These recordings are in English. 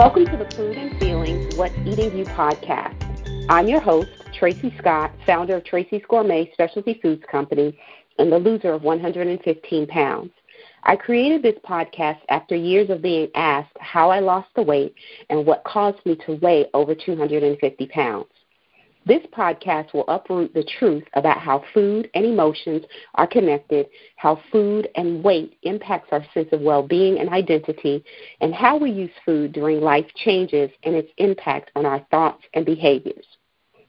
Welcome to the Food and Feelings What's Eating You podcast. I'm your host, Tracy Scott, founder of Tracy's Gourmet Specialty Foods Company and the loser of 115 pounds. I created this podcast after years of being asked how I lost the weight and what caused me to weigh over 250 pounds. This podcast will uproot the truth about how food and emotions are connected, how food and weight impacts our sense of well-being and identity, and how we use food during life changes and its impact on our thoughts and behaviors.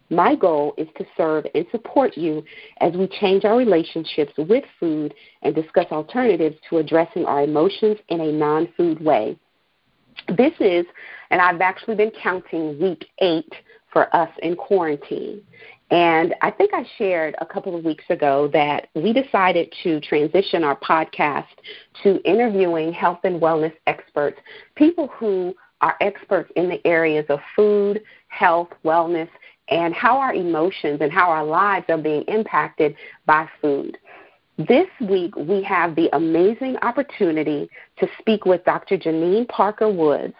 My goal is to serve and support you as we change our relationships with food and discuss alternatives to addressing our emotions in a non-food way. This is, and I've actually been counting week eight for us in quarantine. And I think I shared a couple of weeks ago that we decided to transition our podcast to interviewing health and wellness experts, people who are experts in the areas of food, health, wellness, and how our emotions and how our lives are being impacted by food. This week, we have the amazing opportunity to speak with Dr. Janine Parker Woods.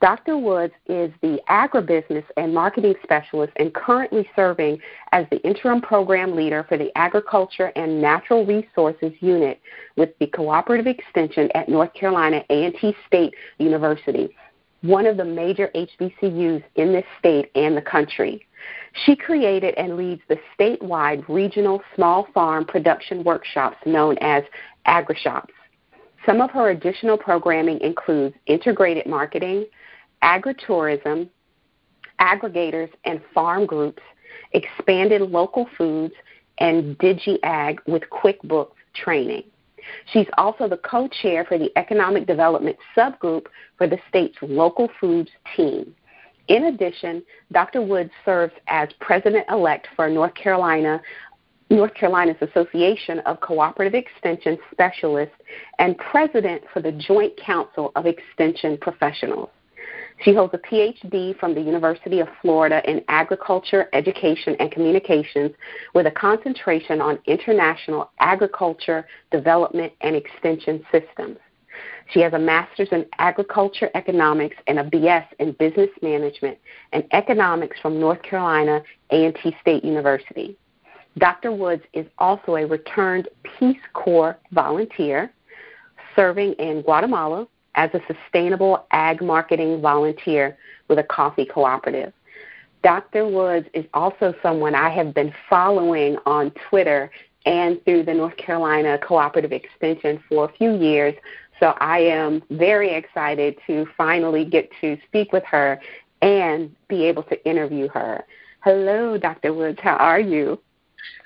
Dr. Woods is the agribusiness and marketing specialist and currently serving as the interim program leader for the Agriculture and Natural Resources Unit with the Cooperative Extension at North Carolina A&T State University, one of the major HBCUs in this state and the country. She created and leads the statewide regional small farm production workshops known as AgriShops. Some of her additional programming includes integrated marketing, agritourism, aggregators and farm groups, expanded local foods, and DigiAg with QuickBooks training. She's also the co-chair for the Economic Development Subgroup for the state's local foods team. In addition, Dr. Woods serves as president-elect for North Carolina North Carolina's Association of Cooperative Extension Specialists and president for the Joint Council of Extension Professionals. She holds a PhD from the University of Florida in Agriculture, Education, and Communications with a concentration on international agriculture, development, and extension systems. She has a master's in agriculture economics and a BS in business management and economics from North Carolina A&T State University. Dr. Woods is also a returned Peace Corps volunteer serving in Guatemala as a sustainable ag marketing volunteer with a coffee cooperative. Dr. Woods is also someone I have been following on Twitter and through the North Carolina Cooperative Extension for a few years so I am very excited to finally get to speak with her and be able to interview her. Hello, Dr. Woods. How are you?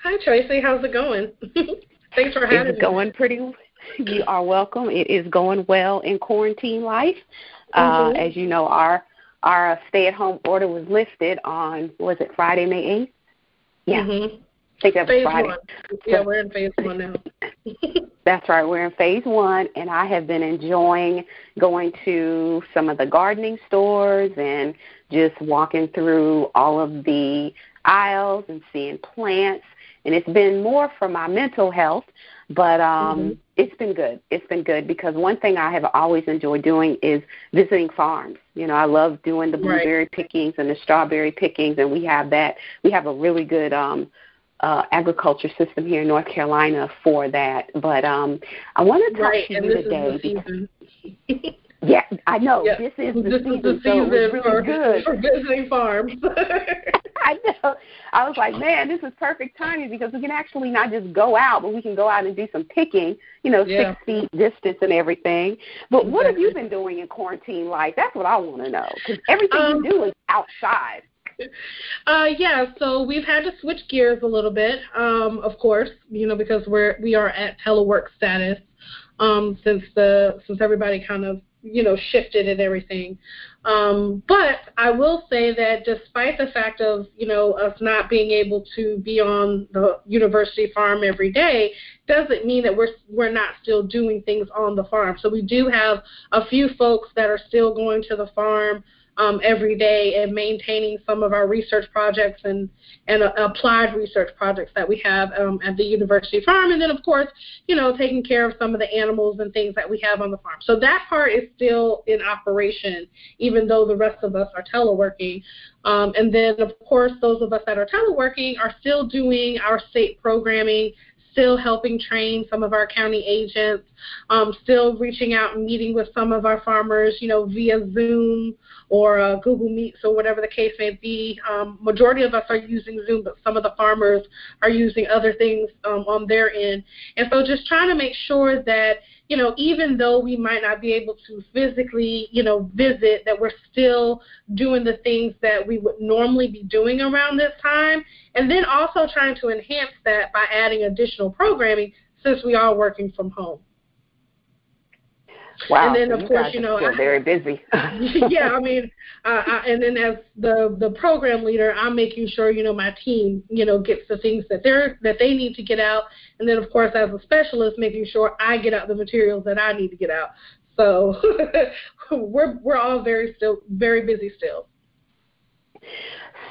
Hi, Tracy. How's it going? Thanks for having it's me. It's going pretty. You are welcome. It is going well in quarantine life. Uh, mm-hmm. Uh, as you know, our our stay-at-home order was lifted on was it Friday, May eighth? Yeah. Mm-hmm. I think that phase Friday. One. Yeah, we're in phase one now. That's right. We're in phase one, and I have been enjoying going to some of the gardening stores and just walking through all of the aisles and seeing plants. And it's been more for my mental health, but um, mm-hmm. it's been good. It's been good because one thing I have always enjoyed doing is visiting farms. You know, I love doing the blueberry right. pickings and the strawberry pickings, and we have that. We have a really good um, uh, agriculture system here in North Carolina for that. But um, I want to talk right, to you today. yeah, I know yeah. this is the this season, is the so season really for, good. for visiting farms. I know. I was like, man, this is perfect timing because we can actually not just go out, but we can go out and do some picking, you know, yeah. six feet distance and everything. But what have you been doing in quarantine life? That's what I want to know because everything um, you do is outside. Uh, yeah, so we've had to switch gears a little bit, um, of course, you know, because we're we are at telework status um, since the since everybody kind of you know shifted and everything. Um, but I will say that despite the fact of you know us not being able to be on the university farm every day, doesn't mean that we're we're not still doing things on the farm. So we do have a few folks that are still going to the farm um, every day and maintaining some of our research projects and and uh, applied research projects that we have um, at the university farm, and then of course, you know, taking care of some of the animals and things that we have on the farm. So that part is still in operation, even though the rest of us are teleworking. Um, and then, of course, those of us that are teleworking are still doing our state programming still helping train some of our county agents, um, still reaching out and meeting with some of our farmers, you know, via Zoom or uh, Google Meets or whatever the case may be. Um, majority of us are using Zoom, but some of the farmers are using other things um, on their end. And so just trying to make sure that you know, even though we might not be able to physically, you know, visit, that we're still doing the things that we would normally be doing around this time. And then also trying to enhance that by adding additional programming since we are working from home. Wow, and then of course you know I, very busy. yeah, I mean, uh, I, and then as the the program leader, I'm making sure you know my team you know gets the things that they're that they need to get out, and then of course as a specialist, making sure I get out the materials that I need to get out. So we're we're all very still very busy still.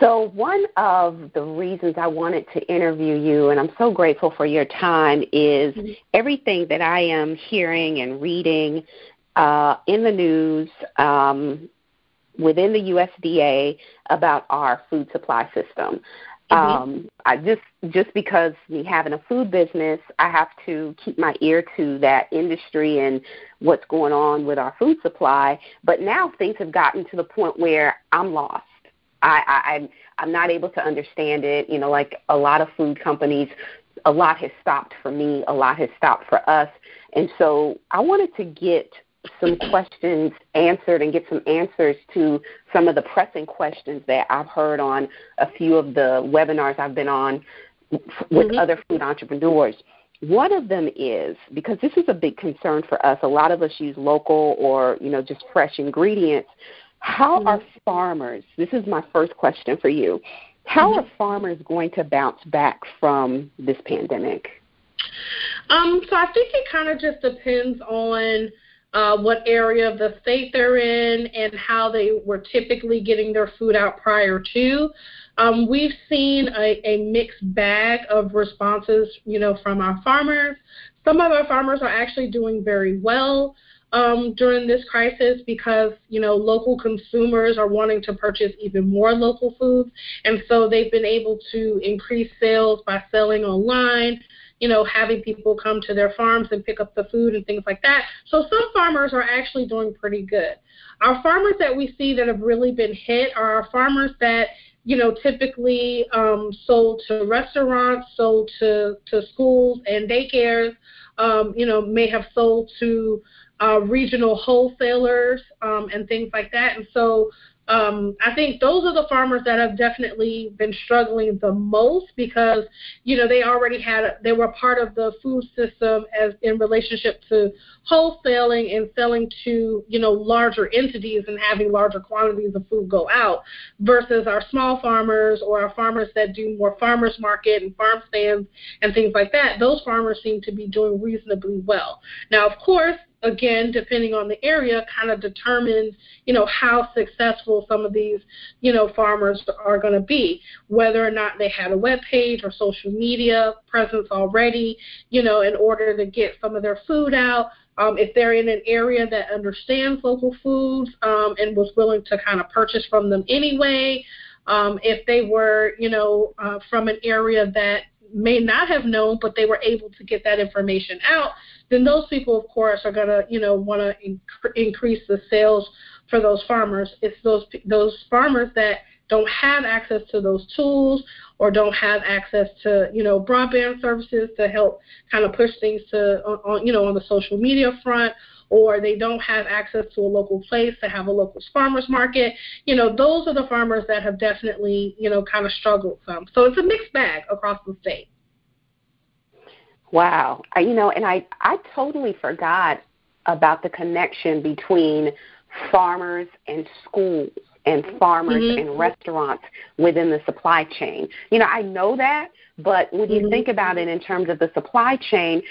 So, one of the reasons I wanted to interview you, and I'm so grateful for your time, is mm-hmm. everything that I am hearing and reading uh, in the news um, within the USDA about our food supply system. Mm-hmm. Um, I just just because me having a food business, I have to keep my ear to that industry and what's going on with our food supply. But now things have gotten to the point where I'm lost. I, I I'm I'm not able to understand it. You know, like a lot of food companies, a lot has stopped for me, a lot has stopped for us, and so I wanted to get some questions answered and get some answers to some of the pressing questions that I've heard on a few of the webinars I've been on with mm-hmm. other food entrepreneurs. One of them is because this is a big concern for us. A lot of us use local or you know just fresh ingredients. How mm-hmm. are farmers, this is my first question for you, how mm-hmm. are farmers going to bounce back from this pandemic? Um, so I think it kind of just depends on uh, what area of the state they're in and how they were typically getting their food out prior to. Um, we've seen a, a mixed bag of responses, you know, from our farmers. Some of our farmers are actually doing very well um, during this crisis because you know local consumers are wanting to purchase even more local foods, and so they've been able to increase sales by selling online. You know, having people come to their farms and pick up the food and things like that. So some farmers are actually doing pretty good. Our farmers that we see that have really been hit are our farmers that you know, typically um, sold to restaurants, sold to, to schools and daycares, um, you know, may have sold to uh, regional wholesalers um, and things like that. And so um, I think those are the farmers that have definitely been struggling the most because you know they already had they were part of the food system as in relationship to wholesaling and selling to you know larger entities and having larger quantities of food go out versus our small farmers or our farmers that do more farmers market and farm stands and things like that. Those farmers seem to be doing reasonably well. Now, of course, again, depending on the area, kind of determines, you know, how successful some of these, you know, farmers are going to be. Whether or not they had a web page or social media presence already, you know, in order to get some of their food out. Um, if they're in an area that understands local foods um, and was willing to kind of purchase from them anyway. Um, if they were, you know, uh, from an area that may not have known, but they were able to get that information out, then those people, of course, are going to, you know, want to inc- increase the sales for those farmers. It's those those farmers that don't have access to those tools or don't have access to, you know, broadband services to help kind of push things to, on, you know, on the social media front or they don't have access to a local place to have a local farmers market. You know, those are the farmers that have definitely, you know, kind of struggled some. So it's a mixed bag across the state. Wow. I, you know, and I, I totally forgot about the connection between farmers and schools and farmers mm-hmm. and restaurants within the supply chain. You know, I know that, but when you mm-hmm. think about it in terms of the supply chain,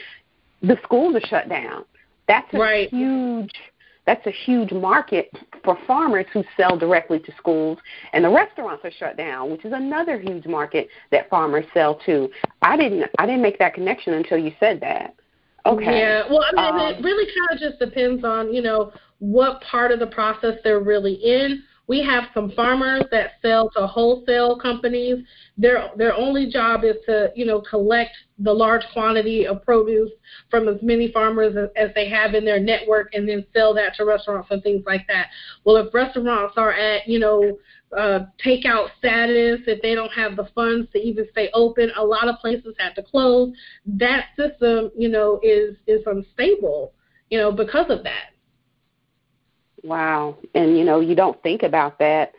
the schools are shut down. That's a right. huge that's a huge market for farmers who sell directly to schools, and the restaurants are shut down, which is another huge market that farmers sell to. I didn't I didn't make that connection until you said that. Okay. Yeah. Well, I mean, um, it really kind of just depends on you know what part of the process they're really in. We have some farmers that sell to wholesale companies. Their their only job is to you know collect the large quantity of produce from as many farmers as, as they have in their network, and then sell that to restaurants and things like that. Well, if restaurants are at you know uh, takeout status, if they don't have the funds to even stay open, a lot of places have to close. That system, you know, is is unstable, you know, because of that. Wow. And you know, you don't think about that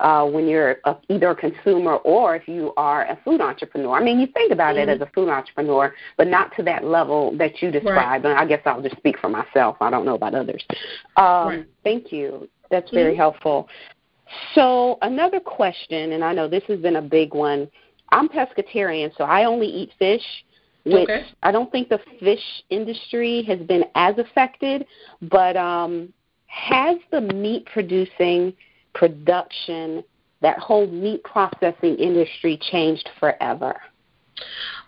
uh, when you're a, either a consumer or if you are a food entrepreneur. I mean, you think about mm-hmm. it as a food entrepreneur, but not to that level that you described. Right. And I guess I'll just speak for myself. I don't know about others. Um, right. Thank you. That's very mm-hmm. helpful. So, another question, and I know this has been a big one. I'm pescatarian, so I only eat fish which okay. I don't think the fish industry has been as affected, but um, has the meat producing production, that whole meat processing industry changed forever?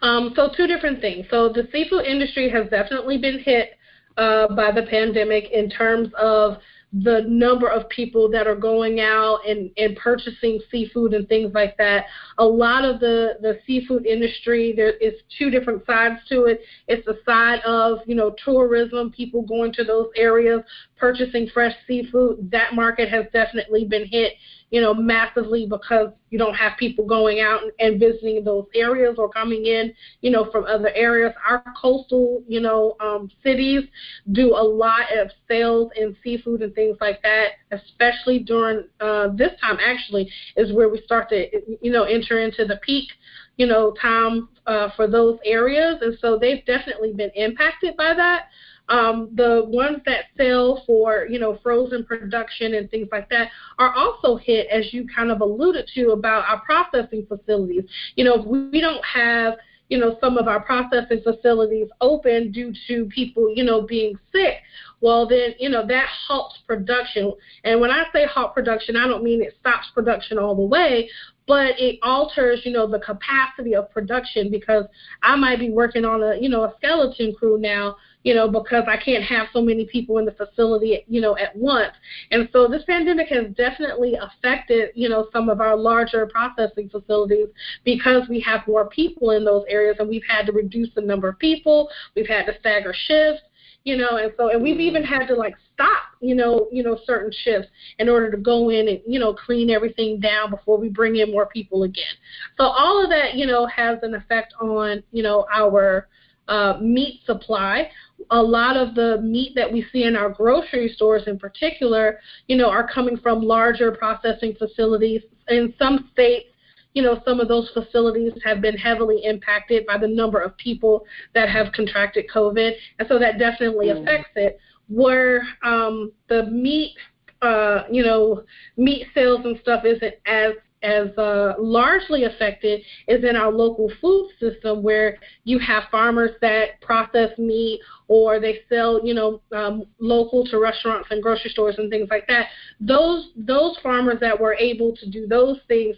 Um, so, two different things. So, the seafood industry has definitely been hit uh, by the pandemic in terms of the number of people that are going out and, and purchasing seafood and things like that. A lot of the, the seafood industry, there is two different sides to it. It's the side of, you know, tourism, people going to those areas, purchasing fresh seafood. That market has definitely been hit you know, massively because you don't have people going out and visiting those areas or coming in, you know, from other areas. Our coastal, you know, um, cities do a lot of sales in seafood and things like that, especially during uh, this time. Actually, is where we start to, you know, enter into the peak, you know, time uh, for those areas, and so they've definitely been impacted by that. Um, the ones that sell for, you know, frozen production and things like that are also hit, as you kind of alluded to, about our processing facilities. You know, if we don't have you know, some of our processing facilities open due to people, you know, being sick, well, then, you know, that halts production. And when I say halt production, I don't mean it stops production all the way, but it alters, you know, the capacity of production because I might be working on a, you know, a skeleton crew now you know, because I can't have so many people in the facility, you know, at once. And so this pandemic has definitely affected, you know, some of our larger processing facilities because we have more people in those areas and we've had to reduce the number of people, we've had to stagger shifts, you know, and so and we've even had to like stop, you know, you know, certain shifts in order to go in and, you know, clean everything down before we bring in more people again. So all of that, you know, has an effect on, you know, our uh, meat supply. A lot of the meat that we see in our grocery stores, in particular, you know, are coming from larger processing facilities. In some states, you know, some of those facilities have been heavily impacted by the number of people that have contracted COVID, and so that definitely mm. affects it. Where um, the meat, uh, you know, meat sales and stuff isn't as as uh, largely affected is in our local food system where you have farmers that process meat or they sell you know um, local to restaurants and grocery stores and things like that. Those those farmers that were able to do those things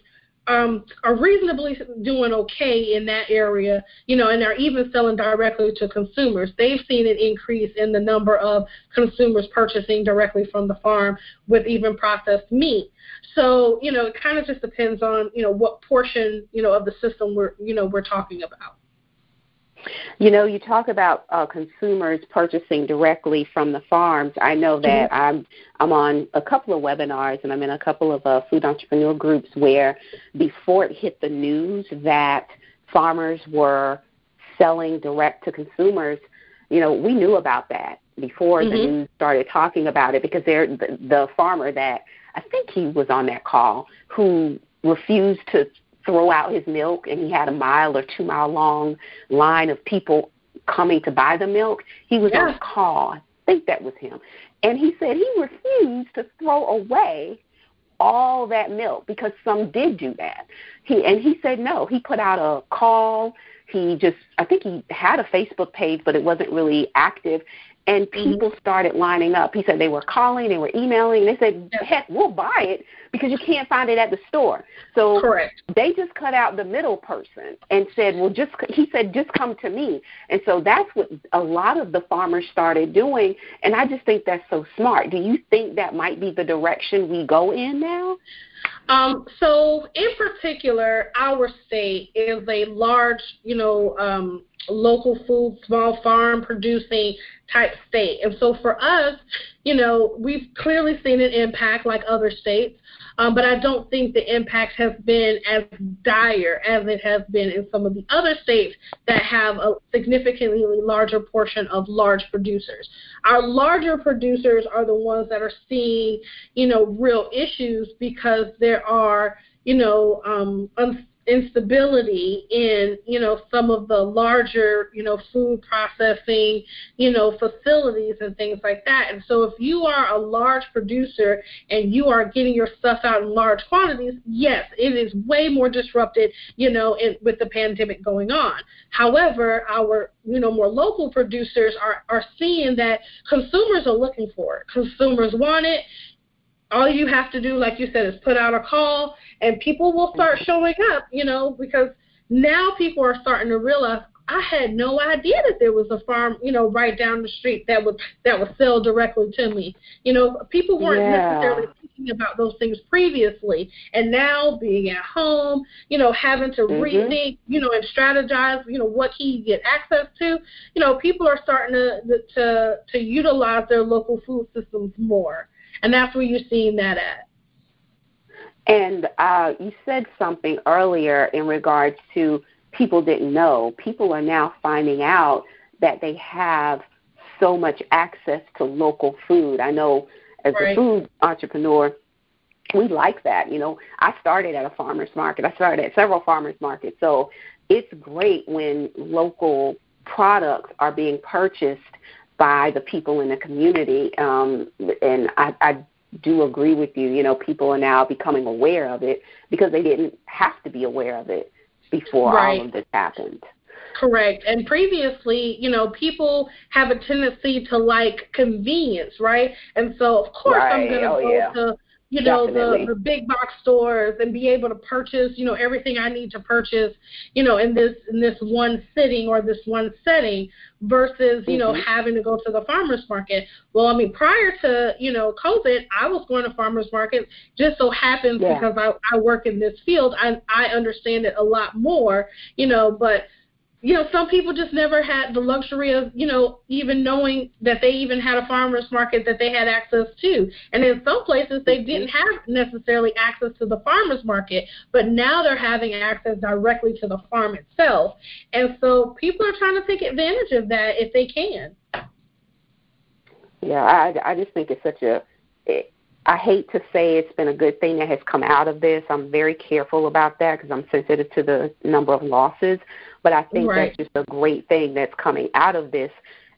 um, are reasonably doing okay in that area, you know, and are even selling directly to consumers. They've seen an increase in the number of consumers purchasing directly from the farm with even processed meat. So, you know, it kind of just depends on, you know, what portion, you know, of the system we're, you know, we're talking about. You know, you talk about uh, consumers purchasing directly from the farms. I know that mm-hmm. I'm I'm on a couple of webinars and I'm in a couple of uh, food entrepreneur groups where before it hit the news that farmers were selling direct to consumers, you know, we knew about that before mm-hmm. the news started talking about it because they're the, the farmer that I think he was on that call who refused to throw out his milk, and he had a mile or two mile long line of people coming to buy the milk. He was yeah. on a call. I think that was him. And he said he refused to throw away all that milk because some did do that. He and he said no. He put out a call. He just I think he had a Facebook page, but it wasn't really active. And mm-hmm. people started lining up. He said they were calling, they were emailing, they said, "Heck, we'll buy it because you can't find it at the store." So Correct. they just cut out the middle person and said, "Well, just," he said, "Just come to me." And so that's what a lot of the farmers started doing, and I just think that's so smart. Do you think that might be the direction we go in now? Um, so, in particular, our state is a large, you know, um, local food, small farm producing type state. And so for us, you know, we've clearly seen an impact like other states. Um, but I don't think the impact has been as dire as it has been in some of the other states that have a significantly larger portion of large producers. Our larger producers are the ones that are seeing, you know, real issues because there are, you know, um, instability in you know some of the larger you know food processing you know facilities and things like that. And so if you are a large producer and you are getting your stuff out in large quantities yes it is way more disrupted you know in, with the pandemic going on. However our you know more local producers are are seeing that consumers are looking for it. Consumers want it all you have to do, like you said, is put out a call, and people will start mm-hmm. showing up. You know, because now people are starting to realize I had no idea that there was a farm, you know, right down the street that would that would sell directly to me. You know, people weren't yeah. necessarily thinking about those things previously, and now being at home, you know, having to mm-hmm. rethink, you know, and strategize, you know, what can you get access to. You know, people are starting to to to utilize their local food systems more and that's where you're seeing that at. And uh, you said something earlier in regards to people didn't know. People are now finding out that they have so much access to local food. I know as right. a food entrepreneur, we like that. You know, I started at a farmer's market. I started at several farmers markets. So it's great when local products are being purchased by the people in the community. Um, and I, I do agree with you. You know, people are now becoming aware of it because they didn't have to be aware of it before right. all of this happened. Correct. And previously, you know, people have a tendency to like convenience, right? And so, of course, right. I'm going to oh, go yeah. to you know the the big box stores and be able to purchase you know everything I need to purchase you know in this in this one sitting or this one setting versus you mm-hmm. know having to go to the farmers market. Well, I mean prior to you know COVID, I was going to farmers markets. Just so happens yeah. because I I work in this field, I I understand it a lot more. You know, but you know, some people just never had the luxury of, you know, even knowing that they even had a farmers market that they had access to. And in some places they didn't have necessarily access to the farmers market, but now they're having access directly to the farm itself. And so people are trying to take advantage of that if they can. Yeah, I I just think it's such a I hate to say it's been a good thing that has come out of this. I'm very careful about that because I'm sensitive to the number of losses. But I think right. that's just a great thing that's coming out of this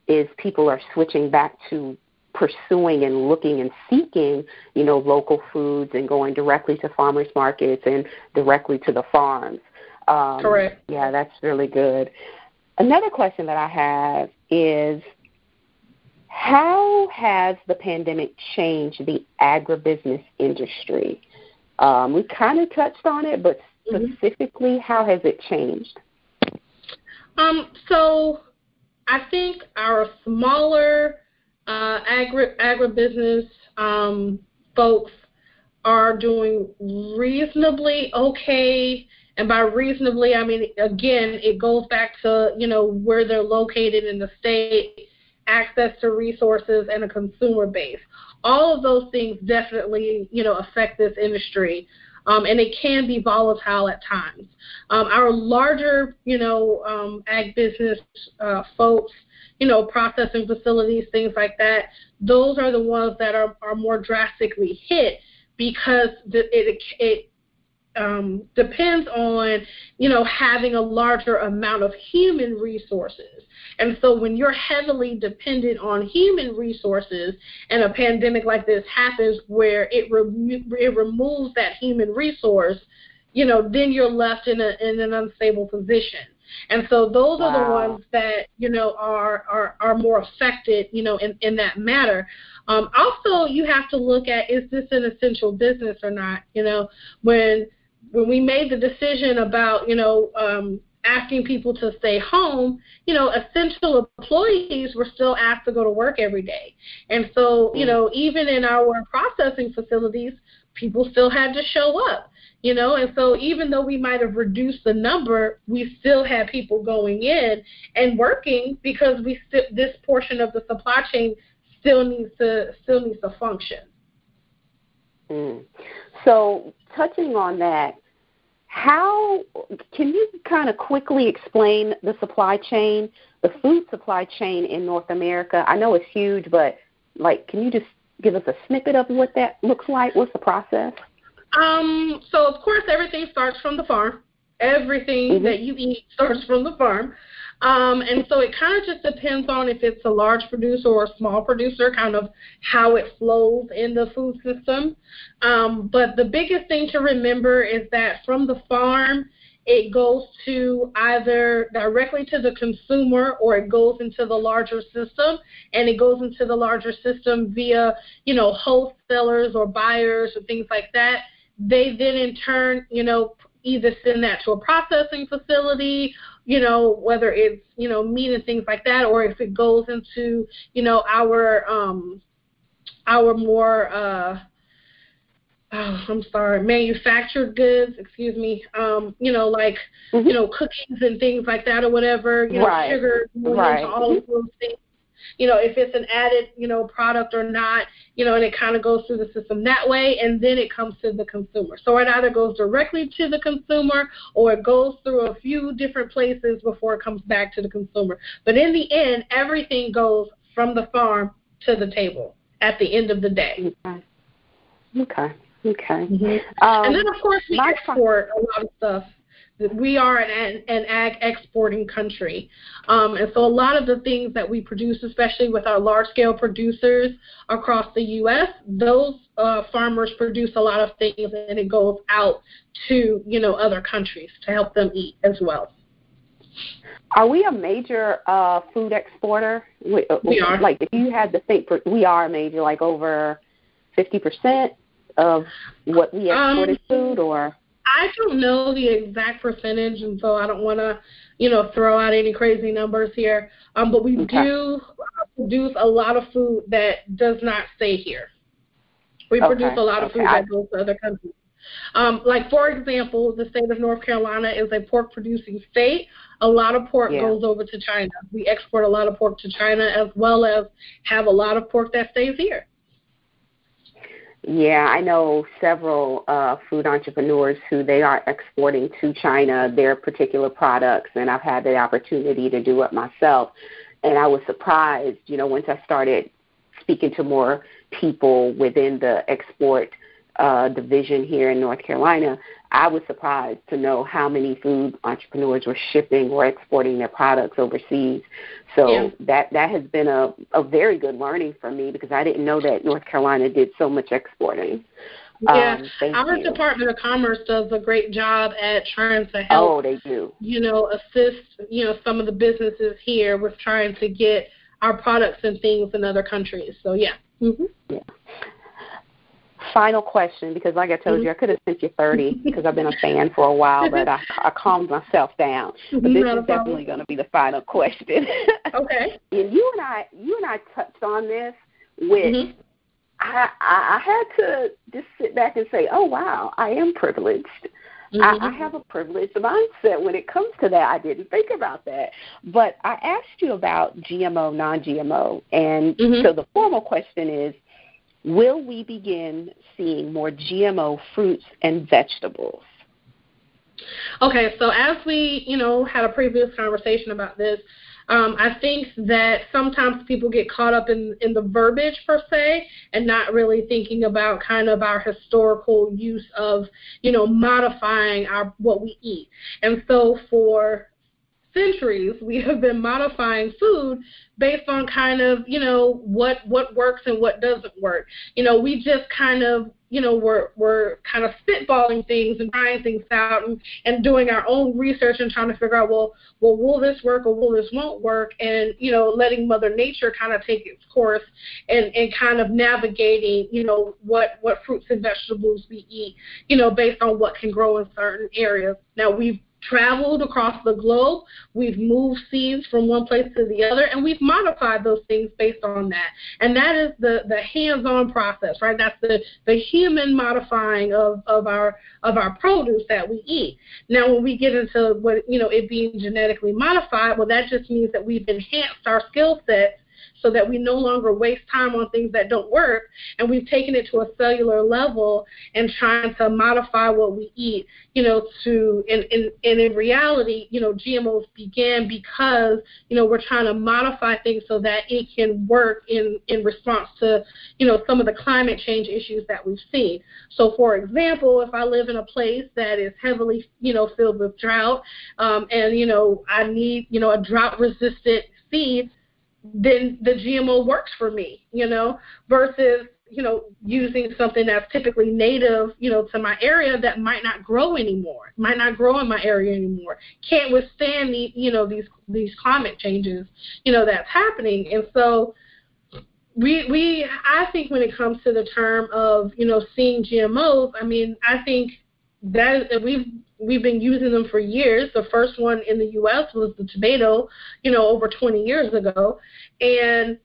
is people are switching back to pursuing and looking and seeking, you know, local foods and going directly to farmers markets and directly to the farms. Um, Correct. Yeah, that's really good. Another question that I have is how has the pandemic changed the agribusiness industry? Um, we kind of touched on it, but mm-hmm. specifically, mm-hmm. how has it changed? Um, so I think our smaller uh, agri agribusiness um, folks are doing reasonably okay. And by reasonably, I mean again, it goes back to you know where they're located in the state, access to resources, and a consumer base. All of those things definitely you know affect this industry um, and it can be volatile at times. Um, our larger, you know, um, ag business uh, folks, you know, processing facilities, things like that, those are the ones that are, are more drastically hit because the, it, it um, depends on, you know, having a larger amount of human resources. And so when you're heavily dependent on human resources and a pandemic like this happens where it, re- it removes that human resource, you know, then you're left in, a, in an unstable position. And so those wow. are the ones that, you know, are, are, are more affected, you know, in, in that matter. Um, also, you have to look at is this an essential business or not? You know, when when we made the decision about, you know, um, asking people to stay home, you know, essential employees were still asked to go to work every day. And so, you know, even in our processing facilities, people still had to show up, you know, and so even though we might have reduced the number, we still had people going in and working because we st- this portion of the supply chain still needs to still needs to function. Mm. So, touching on that, how can you kind of quickly explain the supply chain, the food supply chain in North America? I know it's huge, but like, can you just give us a snippet of what that looks like? What's the process? Um, so of course everything starts from the farm. Everything mm-hmm. that you eat starts from the farm. Um, and so it kind of just depends on if it's a large producer or a small producer, kind of how it flows in the food system. Um, but the biggest thing to remember is that from the farm, it goes to either directly to the consumer or it goes into the larger system and it goes into the larger system via you know wholesalers or buyers or things like that they then in turn you know either send that to a processing facility you know, whether it's, you know, meat and things like that, or if it goes into, you know, our um our more uh oh, I'm sorry, manufactured goods, excuse me, um, you know, like, mm-hmm. you know, cookies and things like that or whatever, you know, right. sugar, right. all of those things you know, if it's an added, you know, product or not, you know, and it kind of goes through the system that way, and then it comes to the consumer. So it either goes directly to the consumer or it goes through a few different places before it comes back to the consumer. But in the end, everything goes from the farm to the table at the end of the day. Okay. Okay. Okay. Mm-hmm. Um, and then, of course, we export a lot of stuff we are an, an ag exporting country. Um, and so a lot of the things that we produce, especially with our large scale producers across the U.S., those uh, farmers produce a lot of things and it goes out to, you know, other countries to help them eat as well. Are we a major uh, food exporter? We, uh, we are. Like, if you had to think, we are a major, like over 50% of what we export um, is food, or? I don't know the exact percentage, and so I don't want to, you know, throw out any crazy numbers here. Um, but we okay. do produce a lot of food that does not stay here. We okay. produce a lot of okay. food that goes to other countries. Um, like for example, the state of North Carolina is a pork producing state. A lot of pork yeah. goes over to China. We export a lot of pork to China as well as have a lot of pork that stays here. Yeah, I know several uh, food entrepreneurs who they are exporting to China their particular products, and I've had the opportunity to do it myself. And I was surprised, you know, once I started speaking to more people within the export uh, division here in North Carolina, I was surprised to know how many food entrepreneurs were shipping or exporting their products overseas. So yeah. that that has been a a very good learning for me because I didn't know that North Carolina did so much exporting. Yeah, um, our you. Department of Commerce does a great job at trying to help. Oh, they do. You know, assist you know some of the businesses here with trying to get our products and things in other countries. So yeah. Mm-hmm. Yeah final question because, like I told mm-hmm. you, I could have sent you 30 because I've been a fan for a while, but I, I calmed myself down. But this Not is definitely going to be the final question. okay. and you and I, you and I touched on this with. Mm-hmm. I, I had to just sit back and say, "Oh wow, I am privileged. Mm-hmm. I, I have a privileged mindset when it comes to that. I didn't think about that. But I asked you about GMO, non-GMO, and mm-hmm. so the formal question is, will we begin seeing more GMO fruits and vegetables? Okay, so as we, you know, had a previous conversation about this, um, I think that sometimes people get caught up in, in the verbiage per se and not really thinking about kind of our historical use of, you know, modifying our what we eat. And so for centuries we have been modifying food based on kind of you know what what works and what doesn't work. You know we just kind of you know we're we're kind of spitballing things and trying things out and, and doing our own research and trying to figure out well well will this work or will this won't work? And you know letting mother nature kind of take its course and and kind of navigating you know what what fruits and vegetables we eat you know based on what can grow in certain areas. Now we've traveled across the globe. We've moved seeds from one place to the other, and we've modified those things based on that. And that is the, the hands-on process, right? That's the, the human modifying of, of our of our produce that we eat. Now, when we get into what you know it being genetically modified, well, that just means that we've enhanced our skill sets so that we no longer waste time on things that don't work and we've taken it to a cellular level and trying to modify what we eat you know to and, and, and in reality you know gmos began because you know we're trying to modify things so that it can work in in response to you know some of the climate change issues that we've seen. So for example if i live in a place that is heavily you know filled with drought um, and you know i need you know a drought resistant seed then the GMO works for me, you know, versus you know using something that's typically native, you know, to my area that might not grow anymore, might not grow in my area anymore, can't withstand the you know these these climate changes, you know, that's happening, and so we we I think when it comes to the term of you know seeing GMOs, I mean I think that we've we've been using them for years. The first one in the U.S. was the tomato, you know, over 20 years ago, and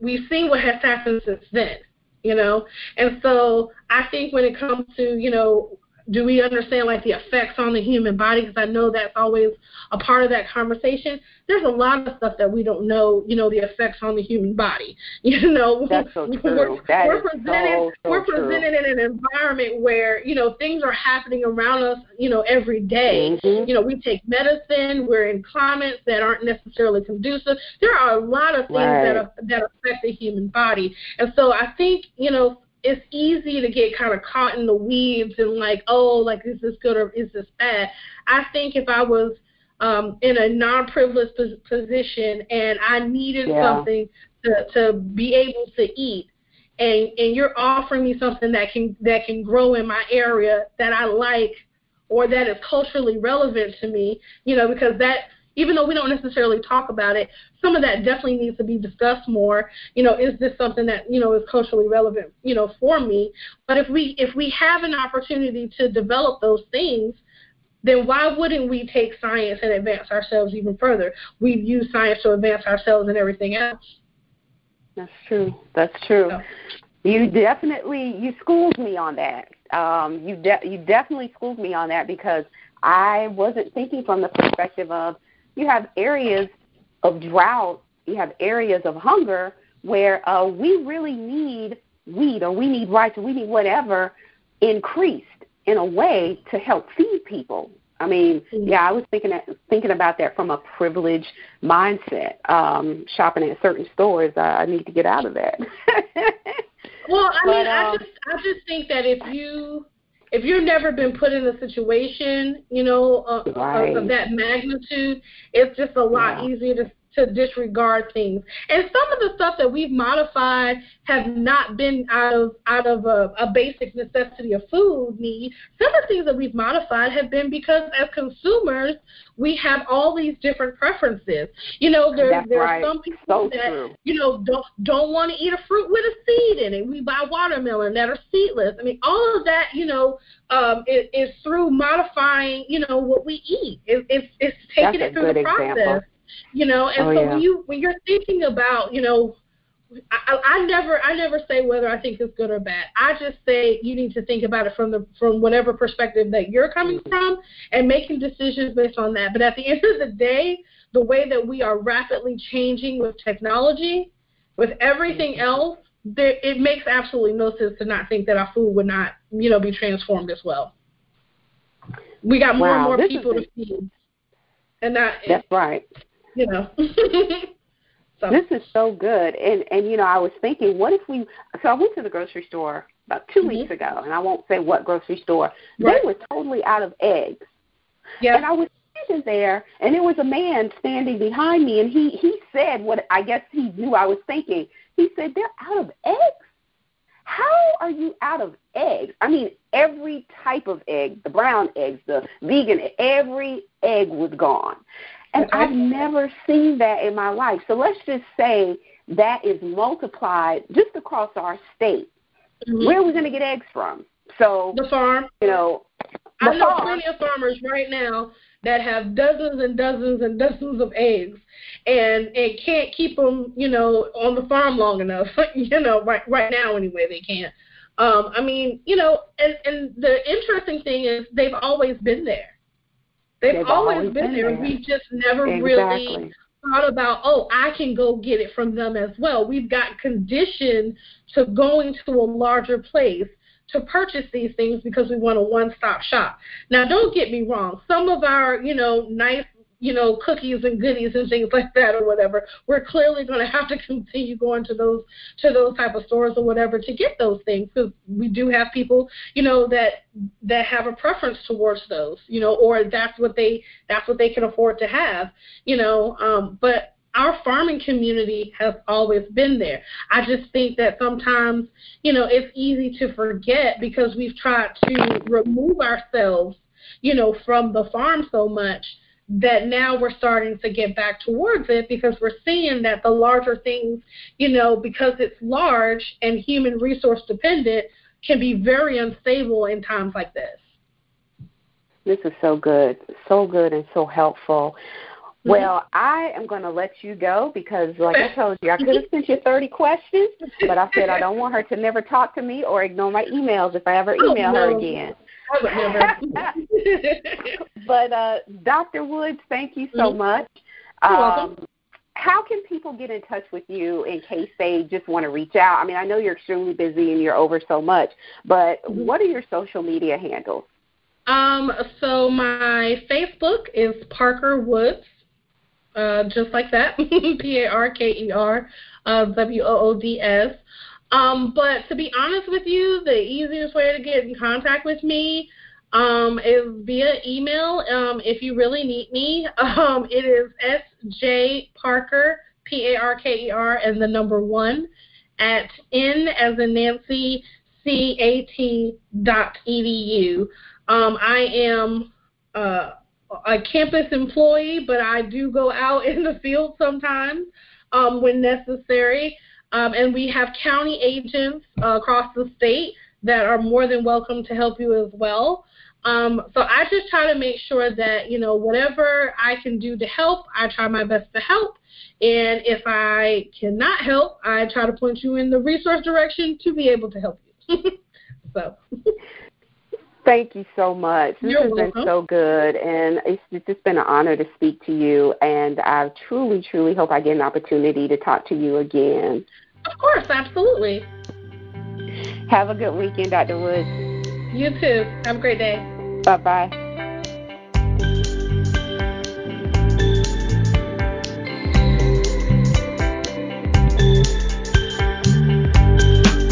we've seen what has happened since then, you know. And so I think when it comes to, you know, do we understand like the effects on the human body? Because I know that's always a part of that conversation. There's a lot of stuff that we don't know, you know, the effects on the human body. You know, that's so true. We're, that we're presented, so, so we're presented true. in an environment where you know things are happening around us, you know, every day. Mm-hmm. You know, we take medicine. We're in climates that aren't necessarily conducive. There are a lot of things right. that are, that affect the human body, and so I think you know it's easy to get kind of caught in the weeds and like, oh, like is this good or is this bad? I think if I was um, in a non-privileged position and I needed yeah. something to to be able to eat, and and you're offering me something that can that can grow in my area that I like or that is culturally relevant to me, you know, because that even though we don't necessarily talk about it, some of that definitely needs to be discussed more. You know, is this something that you know is culturally relevant, you know, for me? But if we if we have an opportunity to develop those things, then why wouldn't we take science and advance ourselves even further? We've used science to advance ourselves and everything else. That's true. That's true. So. You definitely you schooled me on that. Um, you de- you definitely schooled me on that because I wasn't thinking from the perspective of you have areas of drought, you have areas of hunger where uh, we really need wheat or we need rice or we need whatever increased in a way to help feed people. I mean, mm-hmm. yeah, I was thinking thinking about that from a privileged mindset. Um, shopping at certain stores, uh, I need to get out of that. well, I but, mean, um, I just I just think that if you if you've never been put in a situation, you know, uh, right. of, of that magnitude, it's just a lot yeah. easier to to disregard things. And some of the stuff that we've modified have not been out of out of a, a basic necessity of food need. Some of the things that we've modified have been because as consumers we have all these different preferences. You know, there there right. are some people so that true. you know don't don't want to eat a fruit with a seed in it. We buy watermelon that are seedless. I mean, all of that, you know, um, is, is through modifying, you know, what we eat. It, it's it's taking That's it through the process. Example. You know, and oh, so yeah. when you when you're thinking about, you know, I, I never I never say whether I think it's good or bad. I just say you need to think about it from the from whatever perspective that you're coming mm-hmm. from and making decisions based on that. But at the end of the day, the way that we are rapidly changing with technology, with everything mm-hmm. else, there, it makes absolutely no sense to not think that our food would not, you know, be transformed as well. We got more wow, and more people to feed, and that that's right you know. so. This is so good, and and you know, I was thinking, what if we? So I went to the grocery store about 2 mm-hmm. weeks ago, and I won't say what grocery store. Right. They were totally out of eggs. Yeah. And I was standing there, and there was a man standing behind me, and he he said what I guess he knew I was thinking. He said, "They're out of eggs." How are you out of eggs? I mean, every type of egg, the brown eggs, the vegan, every egg was gone. And okay. I've never seen that in my life. So let's just say that is multiplied just across our state. Mm-hmm. Where are we going to get eggs from? So the farm. You know, I know farm. plenty of farmers right now that have dozens and dozens and dozens of eggs and and can't keep them you know on the farm long enough you know right right now anyway they can't um i mean you know and and the interesting thing is they've always been there they've, they've always, always, been, been there. there. we just never exactly. really thought about oh i can go get it from them as well we've got conditioned to going to a larger place to purchase these things because we want a one-stop shop. Now, don't get me wrong. Some of our, you know, nice, you know, cookies and goodies and things like that or whatever, we're clearly going to have to continue going to those to those type of stores or whatever to get those things because we do have people, you know, that that have a preference towards those, you know, or that's what they that's what they can afford to have, you know. Um, but our farming community has always been there. I just think that sometimes, you know, it's easy to forget because we've tried to remove ourselves, you know, from the farm so much that now we're starting to get back towards it because we're seeing that the larger things, you know, because it's large and human resource dependent, can be very unstable in times like this. This is so good, so good and so helpful. Mm-hmm. Well, I am going to let you go because, like I told you, I could have sent you 30 questions, but I said I don't want her to never talk to me or ignore my emails if I ever oh, email oh, no. her again. I would never. but, uh, Dr. Woods, thank you so mm-hmm. much. You're um. How can people get in touch with you in case they just want to reach out? I mean, I know you're extremely busy and you're over so much, but mm-hmm. what are your social media handles? Um, so my Facebook is Parker Woods uh, just like that, P A R K E R uh, W O O D S. Um, but to be honest with you, the easiest way to get in contact with me um, is via email. Um, if you really need me, um, it is sj parker p a r k e r and the number one at n as in Nancy c a t dot edu. Um, I am uh, a campus employee, but I do go out in the field sometimes um, when necessary. Um, and we have county agents uh, across the state that are more than welcome to help you as well. Um, so I just try to make sure that, you know, whatever I can do to help, I try my best to help. And if I cannot help, I try to point you in the resource direction to be able to help you. so. Thank you so much. This You're has welcome. been so good, and it's, it's just been an honor to speak to you. And I truly, truly hope I get an opportunity to talk to you again. Of course, absolutely. Have a good weekend, Dr. Woods. You too. Have a great day. Bye bye.